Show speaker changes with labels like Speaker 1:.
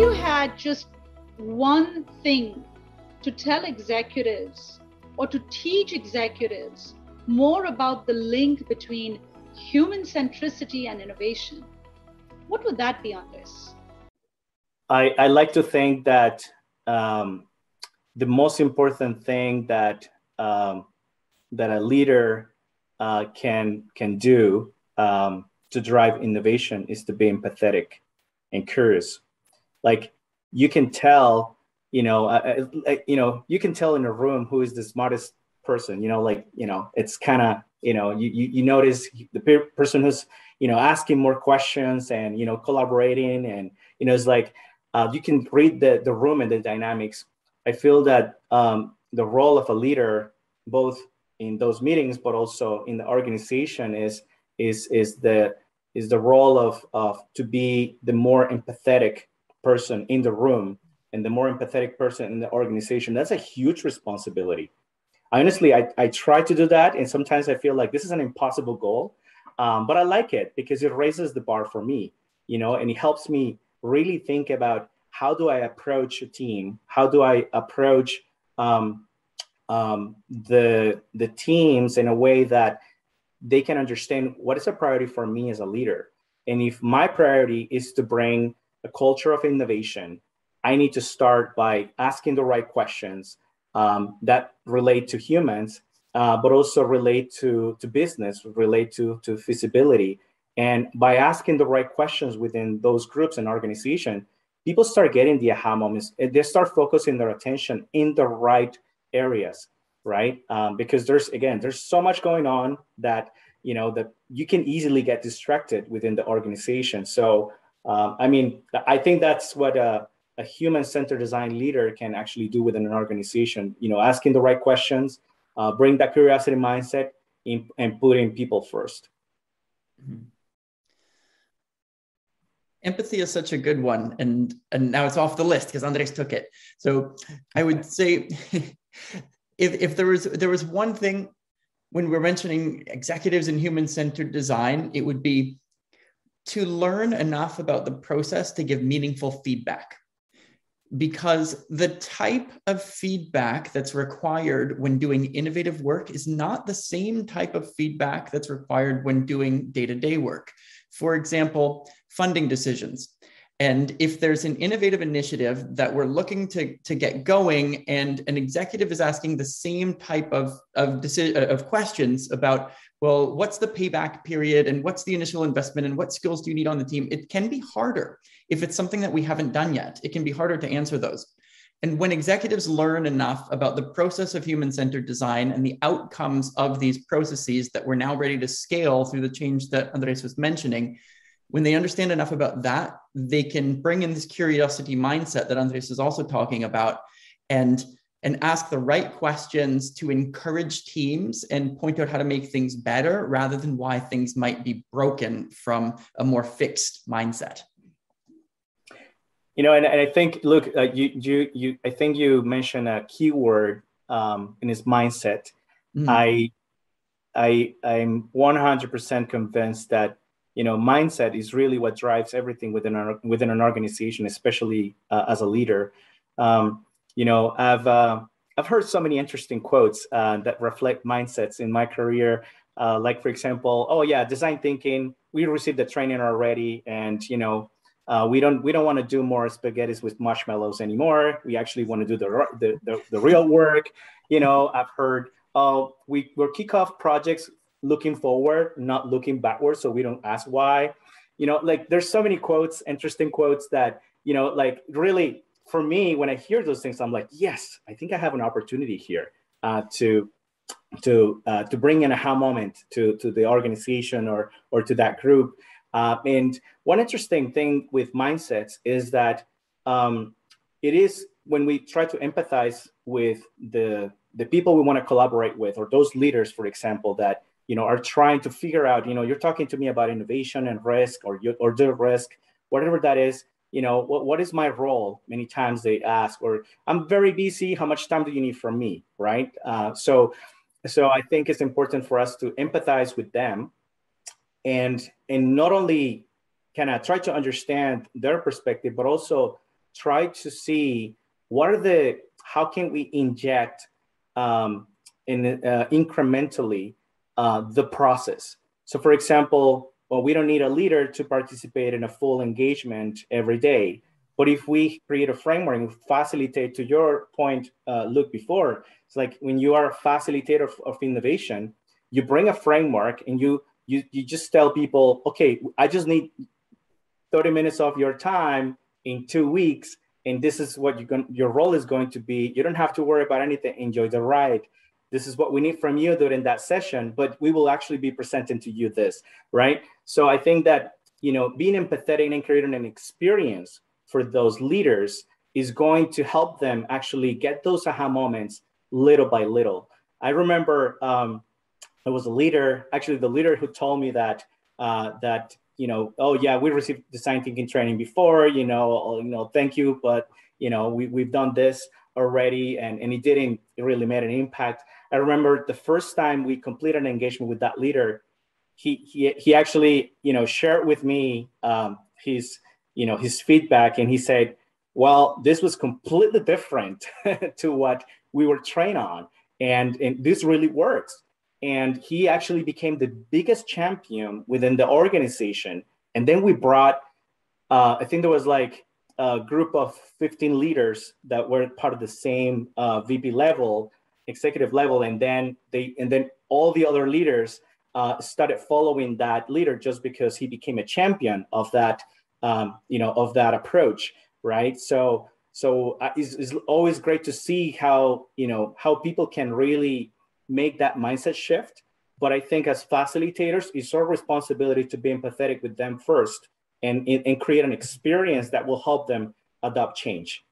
Speaker 1: you had just one thing to tell executives or to teach executives more about the link between human centricity and innovation, what would that be Andres?
Speaker 2: I, I like to think that um, the most important thing that um, that a leader uh, can can do um, to drive innovation is to be empathetic and curious. Like you can tell, you know, uh, uh, you know, you can tell in a room who is the smartest person. You know, like you know, it's kind of you know, you, you you notice the person who's you know asking more questions and you know collaborating and you know it's like uh, you can read the the room and the dynamics. I feel that um, the role of a leader, both in those meetings but also in the organization, is is is the is the role of of to be the more empathetic person in the room and the more empathetic person in the organization. That's a huge responsibility. Honestly, I, I try to do that, and sometimes I feel like this is an impossible goal, um, but I like it because it raises the bar for me, you know, and it helps me really think about how do I approach a team, how do I approach um, um, the the teams in a way that they can understand what is a priority for me as a leader. And if my priority is to bring a culture of innovation, I need to start by asking the right questions um, that relate to humans, uh, but also relate to, to business, relate to, to feasibility. And by asking the right questions within those groups and organization, people start getting the aha moments. They start focusing their attention in the right areas right? Um, because there's again, there's so much going on that you know that you can easily get distracted within the organization. So um, I mean, I think that's what a, a human-centered design leader can actually do within an organization. You know, asking the right questions, uh, bring that curiosity mindset, in, and putting people 1st mm-hmm.
Speaker 3: empathy is such a good one and and now it's off the list because andres took it so i would say if, if there was there was one thing when we're mentioning executives and human centered design, it would be to learn enough about the process to give meaningful feedback. Because the type of feedback that's required when doing innovative work is not the same type of feedback that's required when doing day to day work. For example, funding decisions. And if there's an innovative initiative that we're looking to, to get going, and an executive is asking the same type of, of, deci- uh, of questions about, well, what's the payback period and what's the initial investment and what skills do you need on the team? It can be harder if it's something that we haven't done yet. It can be harder to answer those. And when executives learn enough about the process of human centered design and the outcomes of these processes that we're now ready to scale through the change that Andres was mentioning, when they understand enough about that, they can bring in this curiosity mindset that Andres is also talking about and and ask the right questions to encourage teams and point out how to make things better rather than why things might be broken from a more fixed mindset
Speaker 2: you know and, and i think look uh, you you you i think you mentioned a keyword um, in his mindset mm-hmm. i i i'm 100% convinced that you know mindset is really what drives everything within our within an organization especially uh, as a leader. Um, you know i've uh, i've heard so many interesting quotes uh, that reflect mindsets in my career. Uh, like for example oh yeah design thinking. We received the training already and you know uh, we don't we don't want to do more spaghettis with marshmallows anymore. We actually want to do the, the the, the real work. You know i've heard oh we we'll kick off projects looking forward, not looking backwards. So we don't ask why. You know, like there's so many quotes, interesting quotes that, you know, like really for me, when I hear those things, I'm like, yes, I think I have an opportunity here uh, to to uh, to bring an aha moment to to the organization or or to that group. Uh, and one interesting thing with mindsets is that um, it is when we try to empathize with the the people we want to collaborate with or those leaders, for example, that you know, are trying to figure out, you know, you're talking to me about innovation and risk or or de-risk, whatever that is, you know, what, what is my role? Many times they ask, or I'm very busy. How much time do you need from me? Right. Uh, so, so I think it's important for us to empathize with them and, and not only kind of try to understand their perspective, but also try to see what are the how can we inject um, in uh, incrementally uh, the process. So, for example, well, we don't need a leader to participate in a full engagement every day. But if we create a framework and facilitate, to your point, uh, Luke, before, it's like when you are a facilitator of, of innovation, you bring a framework and you you you just tell people, okay, I just need 30 minutes of your time in two weeks, and this is what you're going your role is going to be. You don't have to worry about anything. Enjoy the ride. This is what we need from you during that session, but we will actually be presenting to you this, right? So I think that you know being empathetic and creating an experience for those leaders is going to help them actually get those aha moments little by little. I remember um, there was a leader, actually the leader who told me that uh, that you know, oh yeah, we received design thinking training before, you know, you know, thank you, but you know, we we've done this already, and and it didn't it really made an impact. I remember the first time we completed an engagement with that leader, he he he actually you know shared with me um, his you know his feedback, and he said, well, this was completely different to what we were trained on, and and this really works and he actually became the biggest champion within the organization. And then we brought, uh, I think there was like a group of 15 leaders that were part of the same uh, VP level, executive level, and then they and then all the other leaders uh, started following that leader just because he became a champion of that, um, you know, of that approach, right? So so uh, it's, it's always great to see how you know how people can really make that mindset shift. But I think as facilitators, it's our responsibility to be empathetic with them first and, and create an experience that will help them adopt change.